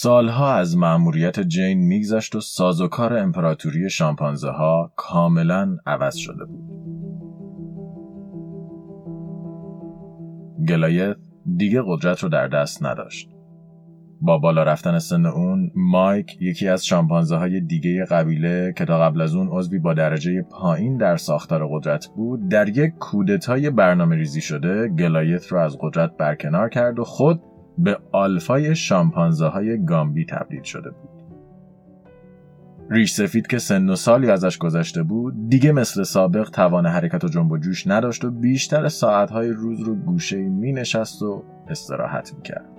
سالها از مأموریت جین میگذشت و سازوکار امپراتوری شامپانزه ها کاملا عوض شده بود. گلایت دیگه قدرت رو در دست نداشت. با بالا رفتن سن اون مایک یکی از شامپانزه های دیگه قبیله که تا قبل از اون عضوی با درجه پایین در ساختار قدرت بود در یک کودتای برنامه ریزی شده گلایت رو از قدرت برکنار کرد و خود به آلفای شامپانزه های گامبی تبدیل شده بود. ریش سفید که سن و سالی ازش گذشته بود دیگه مثل سابق توان حرکت و جنب و جوش نداشت و بیشتر ساعتهای روز رو گوشه می نشست و استراحت می کرد.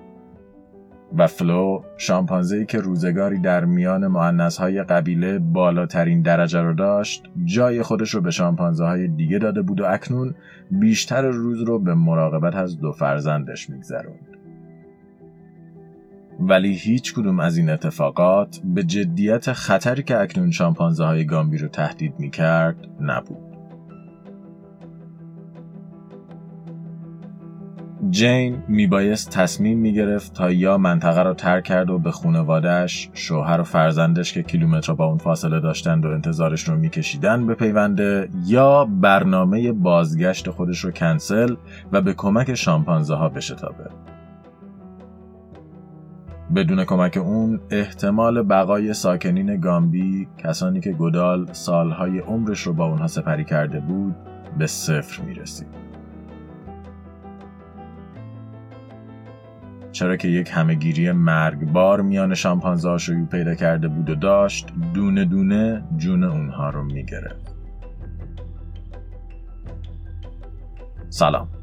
و فلو شامپانزهی که روزگاری در میان های قبیله بالاترین درجه رو داشت جای خودش رو به شامپانزه های دیگه داده بود و اکنون بیشتر روز رو به مراقبت از دو فرزندش میگذروند. ولی هیچ کدوم از این اتفاقات به جدیت خطری که اکنون شامپانزه های گامبی رو تهدید می کرد نبود. جین میبایست تصمیم می‌گرفت تا یا منطقه را ترک کرد و به خونوادهش شوهر و فرزندش که کیلومتر با اون فاصله داشتند و انتظارش رو میکشیدن بپیونده یا برنامه بازگشت خودش رو کنسل و به کمک شامپانزه ها بشتابه بدون کمک اون احتمال بقای ساکنین گامبی کسانی که گدال سالهای عمرش رو با اونها سپری کرده بود به صفر می‌رسید. چرا که یک همهگیری مرگبار میان شامپانزه شیوع پیدا کرده بود و داشت دونه دونه جون اونها رو می‌گرفت. سلام.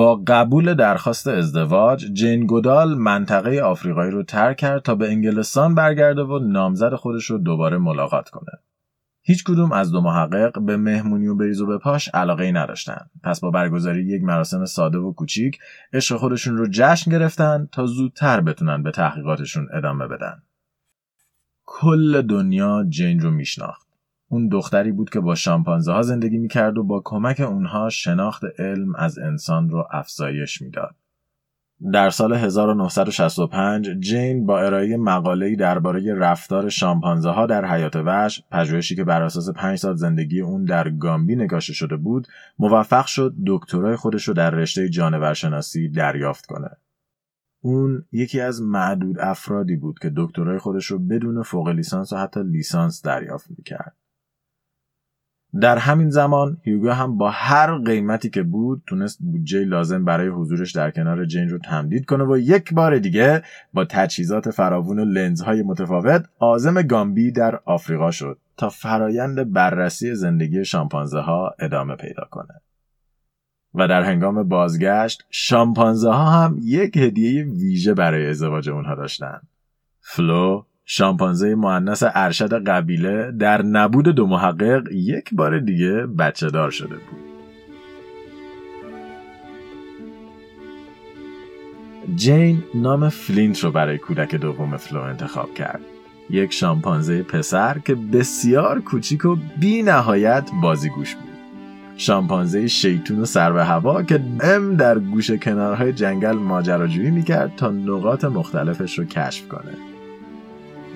با قبول درخواست ازدواج جین گودال منطقه آفریقایی رو ترک کرد تا به انگلستان برگرده و نامزد خودش رو دوباره ملاقات کنه هیچ کدوم از دو محقق به مهمونی و بریز و به پاش علاقه ای نداشتن. پس با برگزاری یک مراسم ساده و کوچیک عشق خودشون رو جشن گرفتن تا زودتر بتونن به تحقیقاتشون ادامه بدن. کل دنیا جین رو میشناخت. اون دختری بود که با شامپانزه ها زندگی می‌کرد و با کمک اونها شناخت علم از انسان رو افزایش می‌داد. در سال 1965 جین با ارائه مقاله‌ای درباره رفتار شامپانزه ها در حیات وحش پژوهشی که بر اساس 5 سال زندگی اون در گامبی نگاشته شده بود موفق شد دکترای خودش رو در رشته جانورشناسی دریافت کنه اون یکی از معدود افرادی بود که دکترای خودش رو بدون فوق لیسانس و حتی لیسانس دریافت می‌کرد در همین زمان هیوگو هم با هر قیمتی که بود تونست بودجه لازم برای حضورش در کنار جین رو تمدید کنه و یک بار دیگه با تجهیزات فراوون و لنزهای متفاوت آزم گامبی در آفریقا شد تا فرایند بررسی زندگی شامپانزه ها ادامه پیدا کنه. و در هنگام بازگشت شامپانزه ها هم یک هدیه ویژه برای ازدواج اونها داشتن. فلو شامپانزه مؤنث ارشد قبیله در نبود دو محقق یک بار دیگه بچه دار شده بود. جین نام فلینت رو برای کودک دوم فلو انتخاب کرد. یک شامپانزه پسر که بسیار کوچیک و بی نهایت بازیگوش بود. شامپانزه شیطون و سر به هوا که مدام در گوشه کنارهای جنگل ماجراجویی می‌کرد تا نقاط مختلفش رو کشف کنه.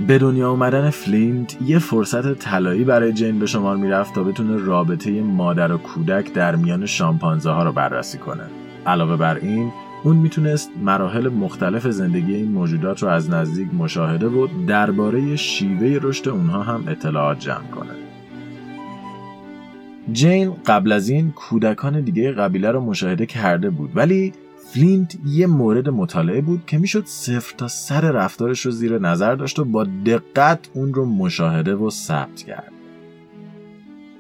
به دنیا اومدن فلینت یه فرصت طلایی برای جین به شمار می‌رفت تا بتونه رابطه مادر و کودک در میان شامپانزه ها رو بررسی کنه. علاوه بر این اون می‌تونست مراحل مختلف زندگی این موجودات رو از نزدیک مشاهده و درباره شیوه رشد اونها هم اطلاعات جمع کنه. جین قبل از این کودکان دیگه قبیله رو مشاهده کرده بود ولی فلینت یه مورد مطالعه بود که می‌شد صفر تا صد رفتارش رو زیر نظر داشت و با دقت اون رو مشاهده و ثبت کرد.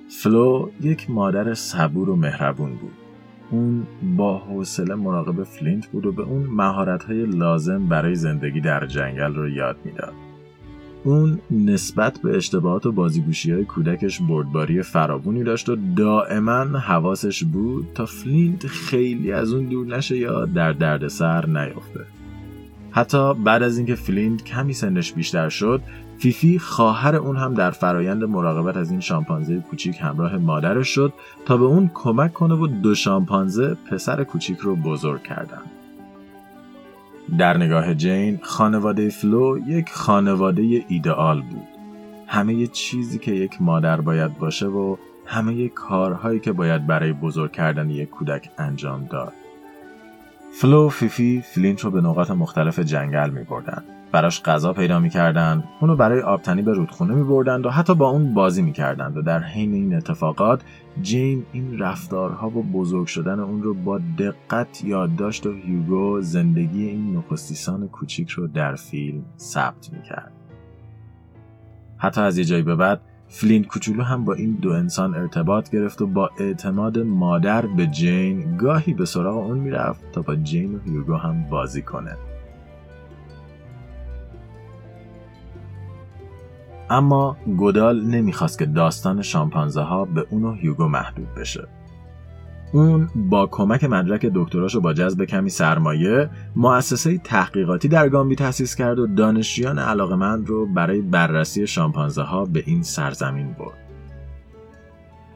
فلو یک مادر صبور و مهربون بود. اون با حوصله مراقب فلینت بود و به اون مهارت‌های لازم برای زندگی در جنگل رو یاد می‌داد. اون نسبت به اشتباهات و بازیگوشی های کودکش بردباری فراوونی داشت و دائما حواسش بود تا فلینت خیلی از اون دور نشه یا در دردسر نیفته. حتی بعد از اینکه فلینت کمی سنش بیشتر شد فیفی خواهر اون هم در فرایند مراقبت از این شامپانزه کوچیک همراه مادرش شد تا به اون کمک کنه و دو شامپانزه پسر کوچیک رو بزرگ کردن. در نگاه جین خانواده فلو یک خانواده ایدئال بود. همه چیزی که یک مادر باید باشه و همه کارهایی که باید برای بزرگ کردن یک کودک انجام داد. فلو و فیفی فلینت رو به نقاط مختلف جنگل می بردن. براش غذا پیدا می‌کردند. اونو برای آبتنی به رودخونه میبردند و حتی با اون بازی می‌کردند و در حین این اتفاقات جین این رفتارها و بزرگ شدن اون رو با دقت یادداشت و هیوگو زندگی این نخستیسان کوچیک رو در فیلم ثبت می‌کرد. حتی از یه جایی به بعد فلینت کوچولو هم با این دو انسان ارتباط گرفت و با اعتماد مادر به جین گاهی به سراغ اون می‌رفت تا با جین و هیوگو هم بازی کنه. اما گودال نمی‌خواست که داستان شامپانزه ها به اون و هیوگو محدود بشه. اون با کمک مدرک دکتراش و با جذب کمی سرمایه مؤسسه تحقیقاتی در گامبی تأسیس کرد و دانشجویان علاقمند رو برای بررسی شامپانزه ها به این سرزمین برد.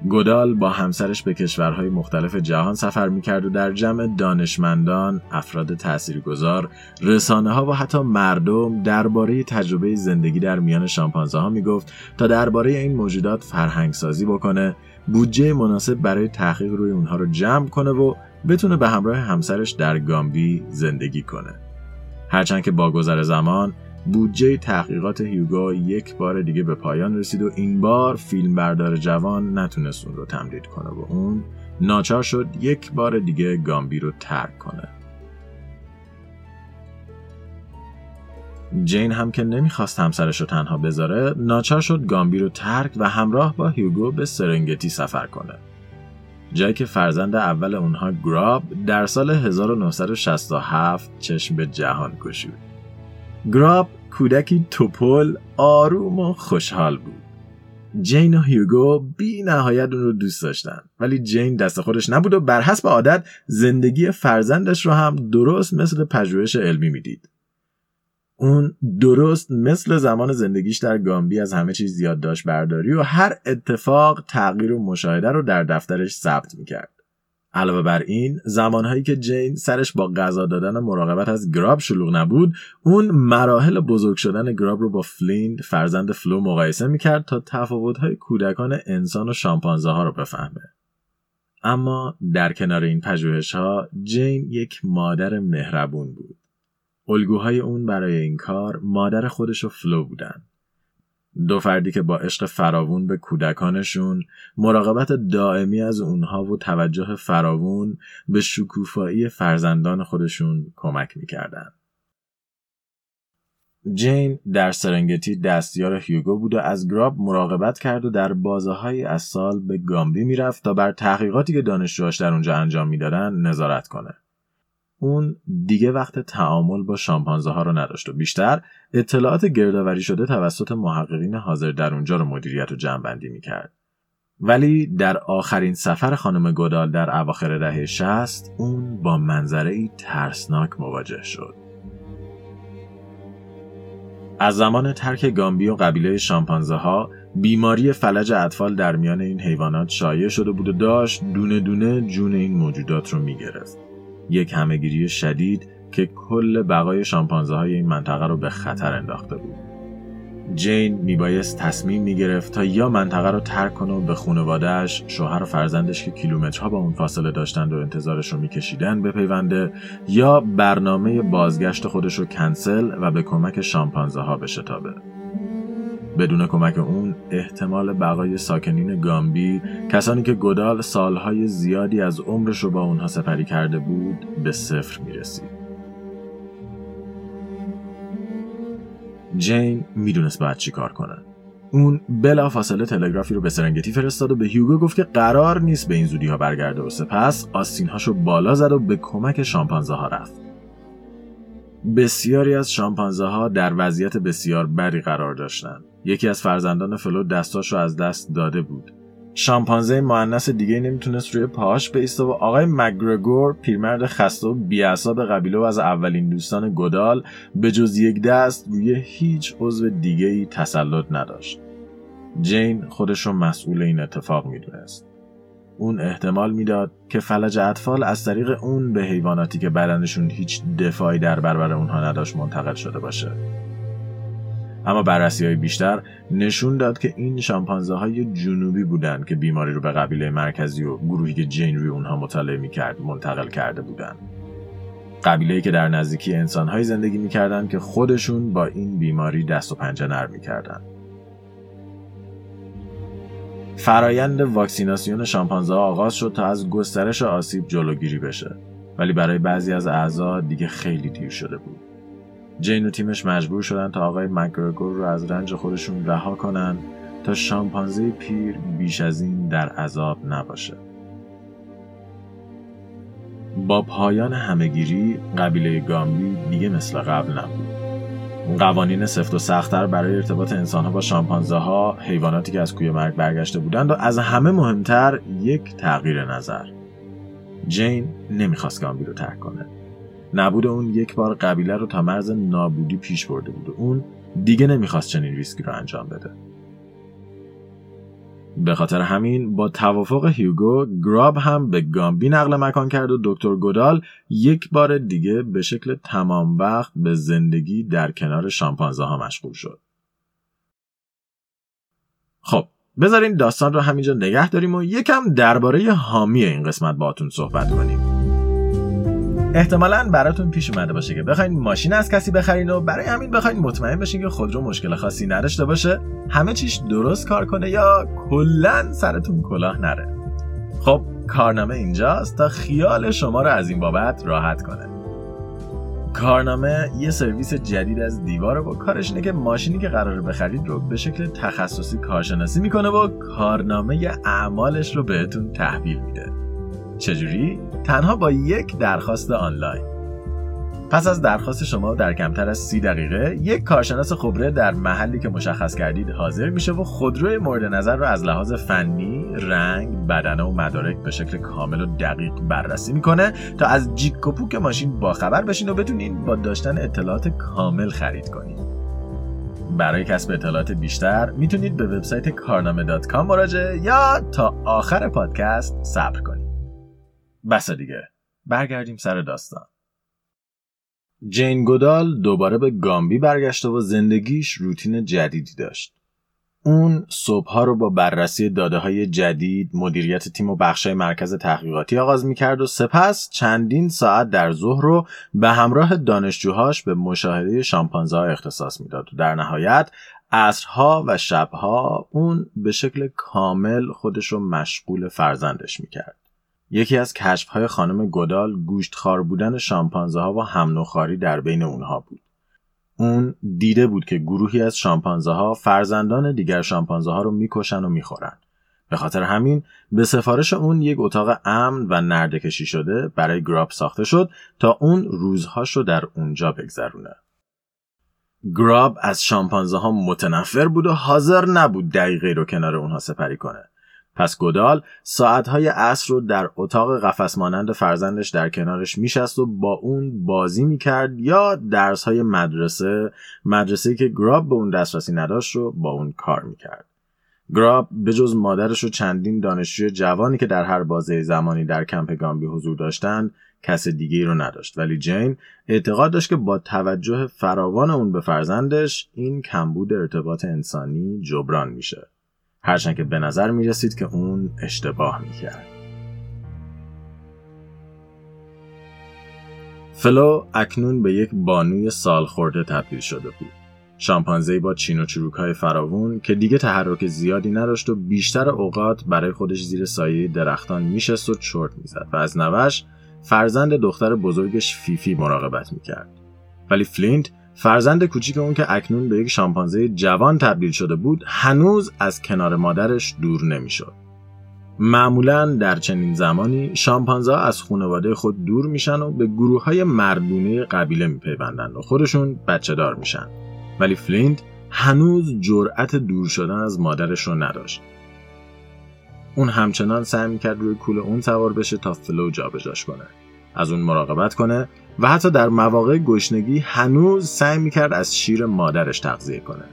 گودال با همسرش به کشورهای مختلف جهان سفر می‌کرد و در جمع دانشمندان، افراد تاثیرگذار، رسانه ها و حتی مردم درباره تجربه زندگی در میان شامپانزه ها می‌گفت تا درباره این موجودات فرهنگ سازی بکنه، بودجه مناسب برای تحقیق روی اونها رو جمع کنه و بتونه به همراه همسرش در گامبی زندگی کنه. هرچند که با گذر زمان بودجه تحقیقات هیوگو یک بار دیگه به پایان رسید و این بار فیلمبردار جوان نتونست اون رو تمدید کنه و اون ناچار شد یک بار دیگه گامبی رو ترک کنه. جین هم که نمی‌خواست همسرش رو تنها بذاره ناچار شد گامبی رو ترک و همراه با هیوگو به سرنگتی سفر کنه. جایی که فرزند اول اونها گراب در سال 1967 چشم به جهان گشود. گراب کودکی توپل آروم و خوشحال بود. جین و هیوگو بی نهایت اون رو دوست داشتن. ولی جین دست خودش نبود و بر حسب عادت زندگی فرزندش رو هم درست مثل پژوهش علمی می‌دید. اون درست مثل زمان زندگیش در گامبی از همه چیز یادداشت برداری و هر اتفاق تغییر و مشاهده رو در دفترش ثبت می‌کرد. علاوه بر این زمانهایی که جین سرش با غذا دادن و مراقبت از گراب شلوغ نبود اون مراحل بزرگ شدن گراب رو با فلینت فرزند فلو مقایسه می‌کرد تا تفاوتهای کودکان انسان و شامپانزه ها رو بفهمه. اما در کنار این پژوهش ها جین یک مادر مهربون بود. الگوهای اون برای این کار مادر خودش و فلو بودن. دو فردی که با عشق فراوون به کودکانشون مراقبت دائمی از اونها و توجه فراوون به شکوفایی فرزندان خودشون کمک می‌کردن. جین در سرنگتی دستیار هیوگو بود و از گراب مراقبت کرد و در بازه از سال به گامبی می‌رفت تا بر تحقیقاتی که دانشجوهاش در اونجا انجام می‌دادن نظارت کنه. اون دیگه وقت تعامل با شامپانزه ها رو نداشت و بیشتر اطلاعات گردآوری شده توسط محققین حاضر در اونجا رو مدیریت و جمعبندی می‌کرد. ولی در آخرین سفر خانم گودال در اواخر دهه 60 اون با منظره ای ترسناک مواجه شد. از زمان ترک گامبی و قبیله شامپانزه ها بیماری فلج اطفال در میان این حیوانات شایع شده بود و داشت دونه دونه جون این موجودات رو می‌گرفت. یک همهگیری شدید که کل بقای شامپانزه های این منطقه رو به خطر انداخته بود. جین میبایست تصمیم می‌گرفت تا یا منطقه رو ترک کنه و به خانوادهش شوهر و فرزندش که کیلومترها با اون فاصله داشتند و انتظارش رو میکشیدن بپیونده یا برنامه بازگشت خودش رو کنسل و به کمک شامپانزه ها بشتابه. بدون کمک اون احتمال بقای ساکنین گامبی کسانی که گدال سالهای زیادی از عمرش رو با اونها سپری کرده بود به صفر می‌رسید. جین می‌دونست باید چی کار کنه. اون بلا فاصله تلگرافی رو به سرنگتی فرستاد و به هیوگو گفت که قرار نیست به این زودی ها برگرده و سپس آستینهاشو بالا زد و به کمک شامپانزه ها رفت. بسیاری از شامپانزه ها در وضعیت بسیار بدی قرار داشتند. یکی از فرزندان فلو دستاش رو از دست داده بود. شامپانزه معنس دیگه نمی‌تونست روی پاهاش بیسته و آقای مگرگور پیرمرد خسته و بیعصاب قبیله و از اولین دوستان گدال به جز یک دست روی هیچ عضو دیگه ای تسلط نداشت. جین خودش رو مسئول این اتفاق می‌دونست. اون احتمال می‌داد که فلج اطفال از طریق اون به حیواناتی که بدنشون هیچ دفاعی در برابر اونها نداشت منتقل شده باشه. اما بررسی های بیشتر نشون داد که این شامپانزه های جنوبی بودند که بیماری رو به قبیله مرکزی و گروهی که جین روی اونها مطالعه می‌کرد منتقل کرده بودند. قبیله که در نزدیکی انسانهایی زندگی می‌کردند که خودشون با این بیماری دست و پنجه نرم می‌کردند. فرایند واکسیناسیون شامپانزه آغاز شد تا از گسترش آسیب جلوگیری بشه ولی برای بعضی از اعضا دیگه خیلی دیر شده بود. جین و تیمش مجبور شدن تا آقای مکگرگور رو از رنج خودشون رها کنن تا شامپانزه پیر بیش از این در عذاب نباشه. با پایان همهگیری قبیله گامبی دیگه مثل قبل نبود. قوانین سفت و سختتر برای ارتباط انسانها با شامپانزه ها حیواناتی که از کوی مرگ برگشته بودند و از همه مهمتر یک تغییر نظر جین نمی‌خواست گامبی رو ترک کنه نبود اون یک بار قبیله رو تا مرز نابودی پیش برده بود و اون دیگه نمی‌خواست چنین ریسکی رو انجام بده. به خاطر همین با توافق هیوگو گراب هم به گامبی نقل مکان کرد و دکتر گودال یک بار دیگه به شکل تمام وقت به زندگی در کنار شامپانزه ها مشغول شد. خب بذارین داستان رو همینجا نگه داریم و یکم درباره حامی این قسمت باتون صحبت کنیم. احتمالا براتون پیش اومده باشه که بخواین ماشین از کسی بخرین و برای همین بخواین مطمئن بشین که خودرو مشکل خاصی نداشته باشه. همه چیش درست کار کنه یا کلا سرتون کلاه نره. خب کارنامه اینجاست تا خیال شما رو از این بابت راحت کنه. کارنامه یه سرویس جدید از دیواره و کارش اینه که ماشینی که قراره بخرید رو به شکل تخصصی کارشناسی می‌کنه و کارنامه اعمالش رو بهتون تحویل میده. چجوری؟ تنها با یک درخواست آنلاین پس از درخواست شما در کمتر از سی دقیقه یک کارشناس خبره در محلی که مشخص کردید حاضر میشه و خودروی مورد نظر رو از لحاظ فنی، رنگ، بدنه و مدارک به شکل کامل و دقیق بررسی می‌کنه تا از جیک و پوک ماشین باخبر بشین و بتونین با داشتن اطلاعات کامل خرید کنید. برای کسب اطلاعات بیشتر می‌تونید به وبسایت کارنامه .com مراجعه یا تا آخر پادکست صبر کنید. بسا دیگه. برگردیم سر داستان. جین گودال دوباره به گامبی برگشته و زندگیش روتین جدیدی داشت. اون صبحها رو با بررسی داده های جدید مدیریت تیم و بخشای مرکز تحقیقاتی آغاز می‌کرد و سپس چندین ساعت در ظهر رو به همراه دانشجوهاش به مشاهده شامپانزه ها اختصاص می‌داد و در نهایت عصرها و شبها اون به شکل کامل خودش رو مشغول فرزندش می‌کرد. یکی از های خانم گودال گوشتخوار بودن شامپانزه ها و هم در بین اونها بود. اون دیده بود که گروهی از شامپانزه ها فرزندان دیگر شامپانزه ها رو می‌کشن و می‌خورن. به خاطر همین به سفارش اون یک اتاق امن و نردکشی شده برای گراب ساخته شد تا اون روزهاش رو در اونجا بگذرونه. گراب از شامپانزه ها متنفر بود و حاضر نبود دقیقه رو کنار اونها سپری کنه. پس گودال ساعتهای عصر رو در اتاق قفس مانند فرزندش در کنارش میشست و با اون بازی می‌کرد یا درسهای مدرسه مدرسه که گراب به اون دسترسی نداشت رو با اون کار می‌کرد. گراب به جز مادرش و چندین دانشجوی جوانی که در هر بازه زمانی در کمپ گامبی حضور داشتند کس دیگه رو نداشت ولی جین اعتقاد داشت که با توجه فراوان اون به فرزندش این کمبود ارتباط انسانی جبران میشه. هرچند که به نظر می رسید که اون اشتباه می کرد. فلو اکنون به یک بانوی سال خورده تبدیل شده بود. شامپانزه با چین و چروک های فراوون که دیگه تحرک زیادی نداشت و بیشتر اوقات برای خودش زیر سایه درختان میشست و چرت می‌زد و از نوه‌ش فرزند دختر بزرگش فیفی مراقبت می‌کرد. ولی فلینت فرزند کوچیک اون که اکنون به یک شامپانزه جوان تبدیل شده بود هنوز از کنار مادرش دور نمی‌شد. معمولا در چنین زمانی شامپانزه از خانواده خود دور میشن و به گروه های مردونه قبیله میپیوندند و خودشون بچه دار میشن. ولی فلینت هنوز جرأت دور شدن از مادرش رو نداشت. اون همچنان سعی می‌کرد روی کول اون سوار بشه تا فلو جابجاش کنه از اون مراقبت کنه و حتی در مواقع گشنگی هنوز سعی می‌کرد از شیر مادرش تغذیه کنه.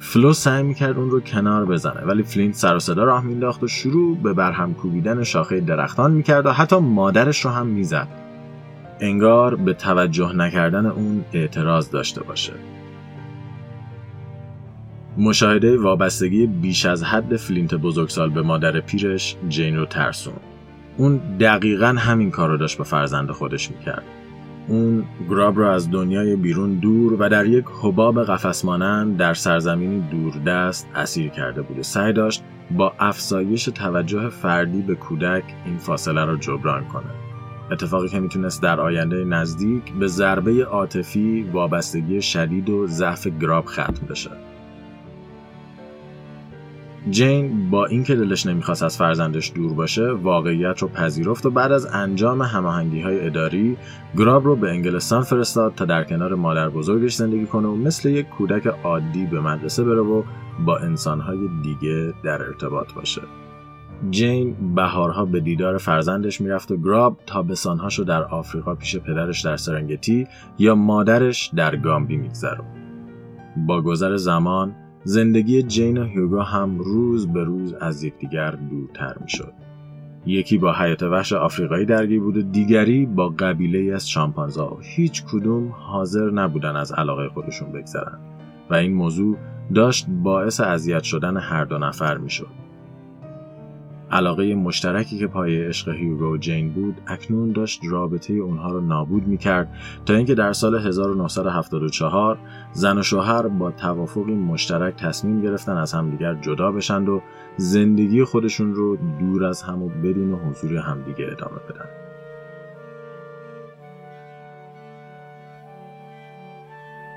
فلو سعی می‌کرد اون رو کنار بزنه ولی فلینت سر و صدا راه مینداخت و شروع به برهم کوبیدن شاخه درختان می‌کرد و حتی مادرش رو هم می‌زد. انگار به توجه نکردن اون اعتراض داشته باشه. مشاهده وابستگی بیش از حد فلینت بزرگسال به مادر پیرش جین رو ترسوند اون دقیقا همین کار رو داشت با فرزند خودش می‌کرد. اون گراب را از دنیای بیرون دور و در یک حباب قفس در سرزمینی دوردست اسیر کرده بود سعی داشت با افزایش توجه فردی به کودک این فاصله را جبران کنه. اتفاقی که می‌تونست در آینده نزدیک به ضربه عاطفی وابستگی شدید و ضعف گراب ختم بشه. جین با اینکه دلش نمی‌خواست از فرزندش دور باشه واقعیت رو پذیرفت و بعد از انجام هماهنگی های اداری گراب رو به انگلستان فرستاد تا در کنار مادر بزرگش زندگی کنه و مثل یک کودک عادی به مدرسه بره و با انسانهای دیگه در ارتباط باشه. جین بهارها به دیدار فرزندش می‌رفت و گراب تابستانهاشو در آفریقا پیش پدرش در سرنگتی یا مادرش در گامبی میگذرون با گذر زمان زندگی جین و هیوگو هم روز به روز از یکدیگر دورتر می‌شد. یکی با حیات وحش آفریقایی درگیر بود و دیگری با قبیله از شامپانزا و هیچ کدوم حاضر نبودن از علاقه خودشون بگذرن و این موضوع داشت باعث اذیت شدن هر دو نفر می‌شد. علاقه مشترکی که پای عشق هیوگو و جین بود اکنون داشت رابطه اونها رو نابود می‌کرد تا اینکه در سال 1974 زن و شوهر با توافقی مشترک تصمیم گرفتن از همدیگر جدا بشند و زندگی خودشون رو دور از هم و بدون حضور همدیگه ادامه بدن.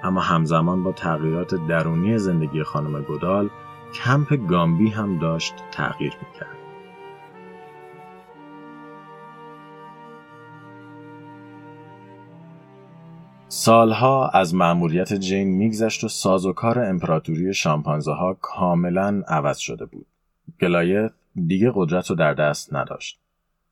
اما همزمان با تغییرات درونی زندگی خانم گودال کمپ گامبی هم داشت تغییر می‌کرد. سالها از مأموریت جین میگذشت و سازوکار امپراتوری شامپانزه ها کاملا عوض شده بود. گلایت دیگه قدرت رو در دست نداشت.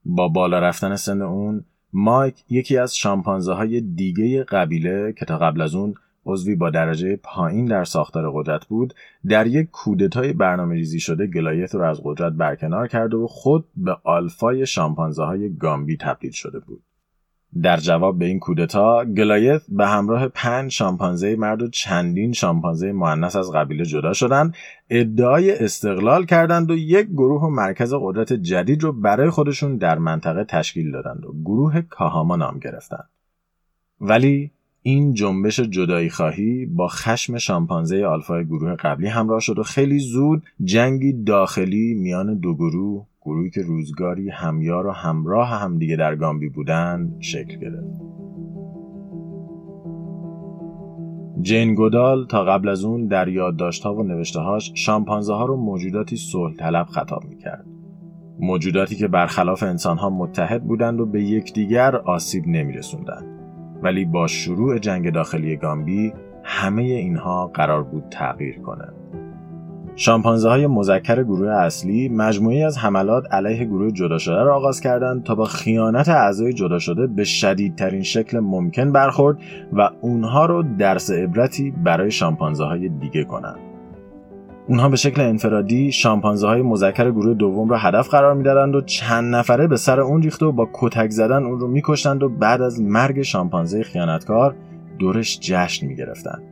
با بالا رفتن سن اون مایک یکی از شامپانزه های دیگه قبیله که تا قبل از اون عضوی با درجه پایین در ساختار قدرت بود در یک کودتای برنامه ریزی شده گلایت رو از قدرت برکنار کرده و خود به آلفای شامپانزه های گامبی تبدیل شده بود. در جواب به این کودتا گلایت به همراه پنج شامپانزه مرد و چندین شامپانزه مونث از قبیله جدا شدند ادعای استقلال کردند و یک گروه و مرکز قدرت جدید رو برای خودشون در منطقه تشکیل دادند و گروه کاهاما نام گرفتند. ولی این جنبش جدایی خواهی با خشم شامپانزه آلفای گروه قبلی همراه شد و خیلی زود جنگی داخلی میان دو گروه گروهی که روزگاری همیار و همراه همدیگه در گامبی بودند شکل گرفت. جین گودال تا قبل از اون در یادداشت‌ها و نوشته‌هاش شامپانزه ها رو موجوداتی صلح طلب خطاب می‌کرد. موجوداتی که برخلاف انسانها متحد بودند و به یکدیگر آسیب نمیرسوندند. ولی با شروع جنگ داخلی گامبی همه اینها قرار بود تغییر کنند. شامپانزه های مذکر گروه اصلی مجموعی از حملات علیه گروه جدا شده را آغاز کردند تا با خیانت اعضای جدا شده به شدیدترین شکل ممکن برخورد و اونها رو درس عبرتی برای شامپانزه های دیگه کنند. اونها به شکل انفرادی شامپانزه های مذکر گروه دوم را هدف قرار می‌دادند و چند نفره به سر اون ریخته و با کتک زدن اون رو میکشتند و بعد از مرگ شامپانزه خیانتکار دورش جشن می‌گرفتند.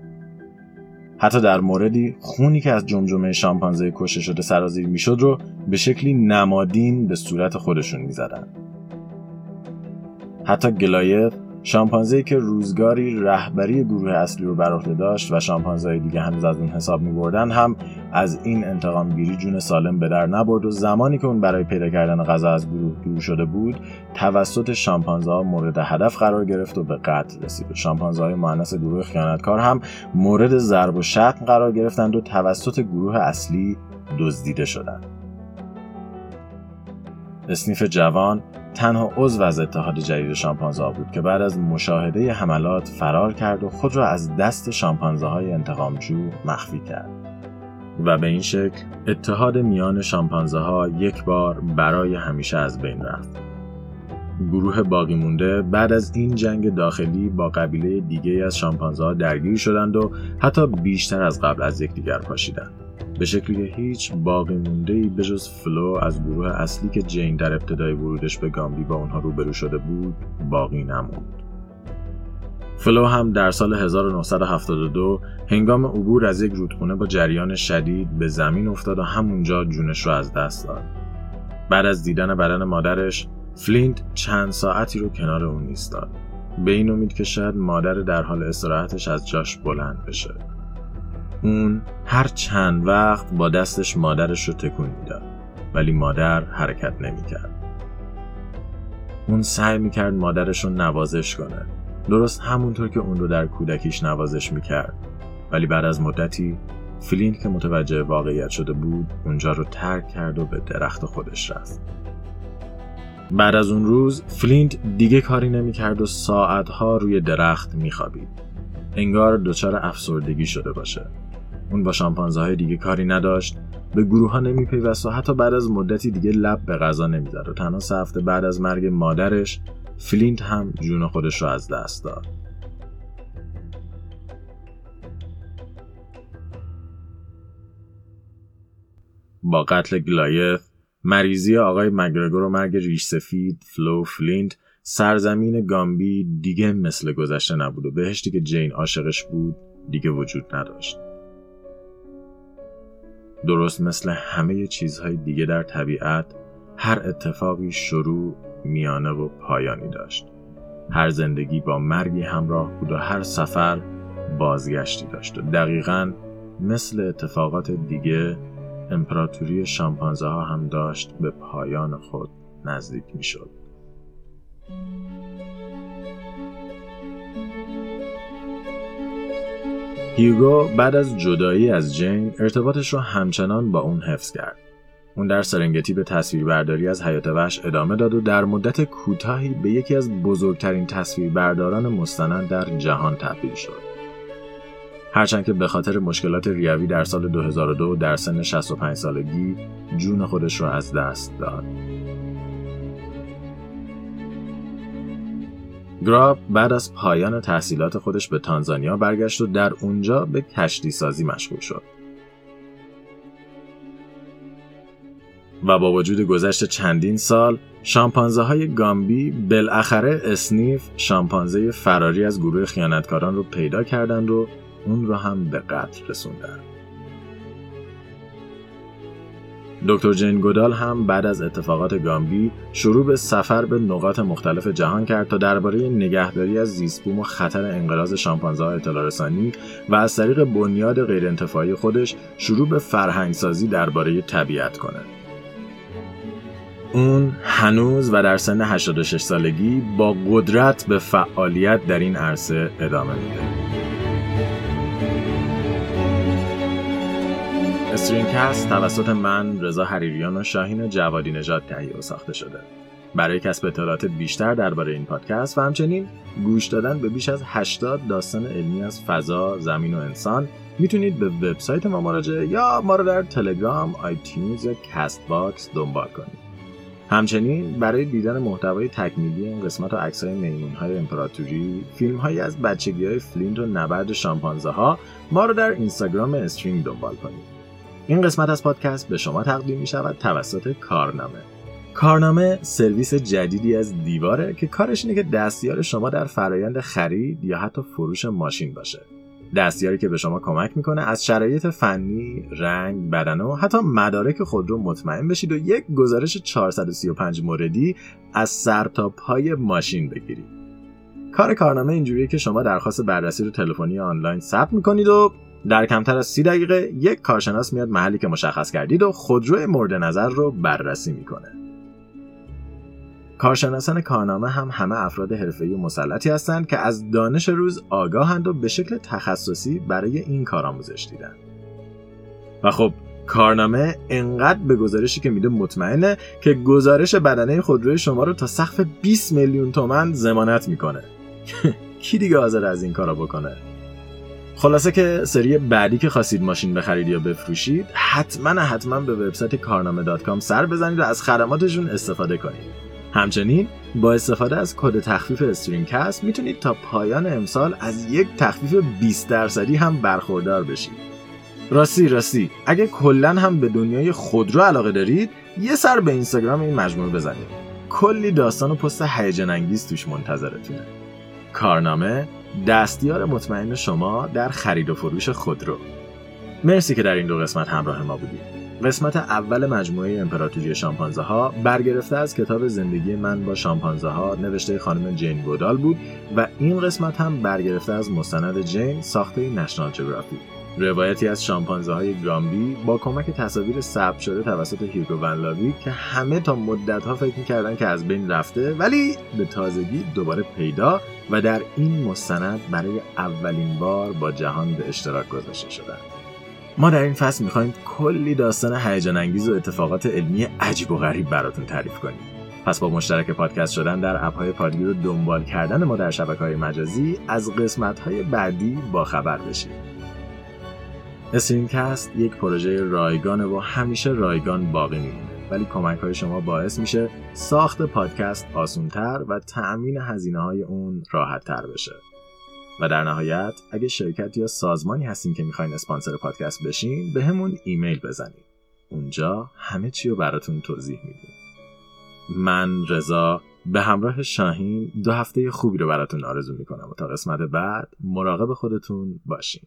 حتی در موردی خونی که از جمجمه شامپانزه کشته شده سرازیر می‌شد رو به شکلی نمادین به صورت خودشون می‌زدن. حتی گلایت شامپانزه که روزگاری رهبری گروه اصلی رو بر عهده داشت و شامپانزه دیگه هنوز از اون حساب می بردن هم از این انتقام گیری جون سالم به در نبرد و زمانی که اون برای پیدا کردن غذا از گروه دور شده بود توسط شامپانزه ها مورد هدف قرار گرفت و به قتل رسید. شامپانزه های مؤنث گروه خیانتکار هم مورد ضرب و شتم قرار گرفتند و توسط گروه اصلی دزدیده شدند. اسنیف جوان تنها عضو از اتحاد جدید شامپانزه بود که بعد از مشاهده حملات فرار کرد و خود را از دست شامپانزه های انتقامجو مخفی کرد. و به این شکل اتحاد میان شامپانزه ها یک بار برای همیشه از بین رفت. گروه باقی مونده بعد از این جنگ داخلی با قبیله دیگه از شامپانزه ها درگیر شدند و حتی بیشتر از قبل از یکدیگر پاشیدند. به شکلی که هیچ باقی مونده ای به جز فلو از گروه اصلی که جین در ابتدای ورودش به گامبی با اونها روبرو شده بود باقی نموند. فلو هم در سال 1972 هنگام عبور از یک رودخونه با جریان شدید به زمین افتاد و همونجا جونش رو از دست داد. بعد از دیدن بدن مادرش فلینت چند ساعتی رو کنار اون ایستاد. به این امید که شاید مادر در حال استراحتش از جاش بلند بشه. اون هر چند وقت با دستش مادرش رو تکون می‌داد ولی مادر حرکت نمی‌کرد. اون سعی می‌کرد مادرش رو نوازش کنه. درست همونطور که اون رو در کودکیش نوازش می‌کرد. ولی بعد از مدتی فلینت که متوجه واقعیت شده بود اونجا رو ترک کرد و به درخت خودش رفت. بعد از اون روز فلینت دیگه کاری نمی‌کرد و ساعتها روی درخت میخوابید. انگار دچار افسردگی شده باشه. اون با شامپانزه های دیگه کاری نداشت به گروه ها نمیپیوست و حتی بعد از مدتی دیگه لب به غذا نمی‌زد و تنها سه هفته بعد از مرگ مادرش فلینت هم جون خودش رو از دست داد. با قتل گلایث مریضی آقای مگرگور و مرگ ریش سفید فلو فلینت سرزمین گامبی دیگه مثل گذشته نبود و بهشتی که جین عاشقش بود دیگه وجود نداشت. درست مثل همه چیزهای دیگه در طبیعت هر اتفاقی شروع میانه و پایانی داشت هر زندگی با مرگی همراه بود و هر سفر بازگشتی داشت و دقیقا مثل اتفاقات دیگه امپراتوری شامپانزه ها هم داشت به پایان خود نزدیک می شد. هیوگو بعد از جدایی از جین ارتباطش رو همچنان با اون حفظ کرد. اون در سرنگتی به تصویربرداری از حیات وحش ادامه داد و در مدت کوتاهی به یکی از بزرگترین تصویربرداران مستند در جهان تبدیل شد. هرچند که به خاطر مشکلات ریوی در سال 2002 در سن 65 سالگی جون خودش را از دست داد. گراب بعد از پایان تحصیلات خودش به تانزانیا برگشت و در اونجا به کشتی سازی مشغول شد. و با وجود گذشت چندین سال شامپانزه های گامبی بالاخره اسنیف شامپانزه فراری از گروه خیانتکاران رو پیدا کردند و اون رو هم به قتل رسوندن. دکتر جین گودال هم بعد از اتفاقات گامبی شروع به سفر به نقاط مختلف جهان کرد تا درباره نگهداری از زیستبوم و خطر انقراض شامپانزه ها اطلاع رسانی و از طریق بنیاد غیرانتفاعی خودش شروع به فرهنگسازی درباره طبیعت کنه. اون هنوز و در سن 86 سالگی با قدرت به فعالیت در این عرصه ادامه میده. StringCast توسط من رضا حریریان و شاهین جوادی نژاد تهیه و ساخته شده. برای کسب اطلاعات بیشتر درباره این پادکست و همچنین گوش دادن به بیش از 80 داستان علمی از فضا، زمین و انسان می‌تونید به وبسایت ما مراجعه یا ما رو در تلگرام، iTunes یا Castbox دنبال کنید. همچنین برای دیدن محتوای تکمیلی این قسمت و عکس‌های میمون‌های امپراتوری، فیلم‌هایی از بچگی‌های فلینت و نبرد شامپانزه ها ما رو در اینستاگرام استرینگ دنبال کنید. این قسمت از پادکست به شما تقدیم می شود توسط کارنامه. کارنامه سرویس جدیدی از دیواره که کارش اینه که دستیار شما در فرایند خرید یا حتی فروش ماشین باشه. دستیاری که به شما کمک می‌کنه از شرایط فنی، رنگ، بدنه و حتی مدارک خود رو مطمئن بشید و یک گزارش 435 موردی از سر تا پای ماشین بگیرید. کار کارنامه اینجوریه که شما درخواست بررسی رو تلفنی آنلاین ثبت می‌کنید و در کمتر از سی دقیقه یک کارشناس میاد محلی که مشخص کردید و خودرو مورد نظر رو بررسی می‌کنه. کارشناسان کارنامه هم همه افراد حرفه‌ای و مسلطی هستند که از دانش روز آگاهند و به شکل تخصصی برای این کار آموزش دیدن. و خب کارنامه انقدر به گزارشی که میده مطمئنه که گزارش بدنه خودروی شما رو تا سقف 20 میلیون تومن زمانت می‌کنه. کی دیگه حاضره از این کارا بکنه؟ خلاصه که سری بعدی که خواستید ماشین بخرید یا بفروشید حتما حتما به وبسایت کارنامه dot com سر بزنید و از خدماتشون استفاده کنید. همچنین با استفاده از کد تخفیف StringCast می‌تونید تا پایان امسال از یک تخفیف 20 درصدی هم برخوردار بشید. راستی راستی اگه کلا هم به دنیای خودرو علاقه دارید یه سر به اینستاگرام این مجموعه بزنید. کلی داستان و پست هیجان انگیز توش منتظرتونه. کارنامه دستیار مطمئن شما در خرید و فروش خودرو مرسی که در این دو قسمت همراه ما بودید. قسمت اول مجموعه امپراتوری شامپانزه ها برگرفته از کتاب زندگی من با شامپانزه ها نوشته خانم جین گودال بود و این قسمت هم برگرفته از مستند جین ساخته نشنال جغرافی روایتی از شامپانزه های گامبی با کمک تصاویر ثبت شده توسط هیرگو ونلاوی که همه تا مدت ها فکر می‌کردن که از بین رفته ولی به تازگی دوباره پیدا و در این مستند برای اولین بار با جهان به اشتراک گذاشته شدن ما در این فصل می‌خوایم کلی داستان هیجان انگیز و اتفاقات علمی عجیب و غریب براتون تعریف کنیم. پس با مشترک پادکست شدن در اپهای پادگیر و دنبال کردن ما در شبکه های مجازی از قسمت های بعدی با خبر بشید استریمکست یک پروژه رایگانه و همیشه رایگان باقی میمونه. ولی کمک های شما باعث میشه ساخت پادکست آسونتر و تأمین هزینه های اون راحت تر بشه. و در نهایت اگه شرکت یا سازمانی هستین که می‌خواین اسپانسر پادکست بشین به همون ایمیل بزنید اونجا همه چی رو براتون توضیح میدیم. من رضا به همراه شاهین دو هفته خوبی رو براتون آرزو می‌کنم و تا قسمت بعد مراقب خودتون باشین.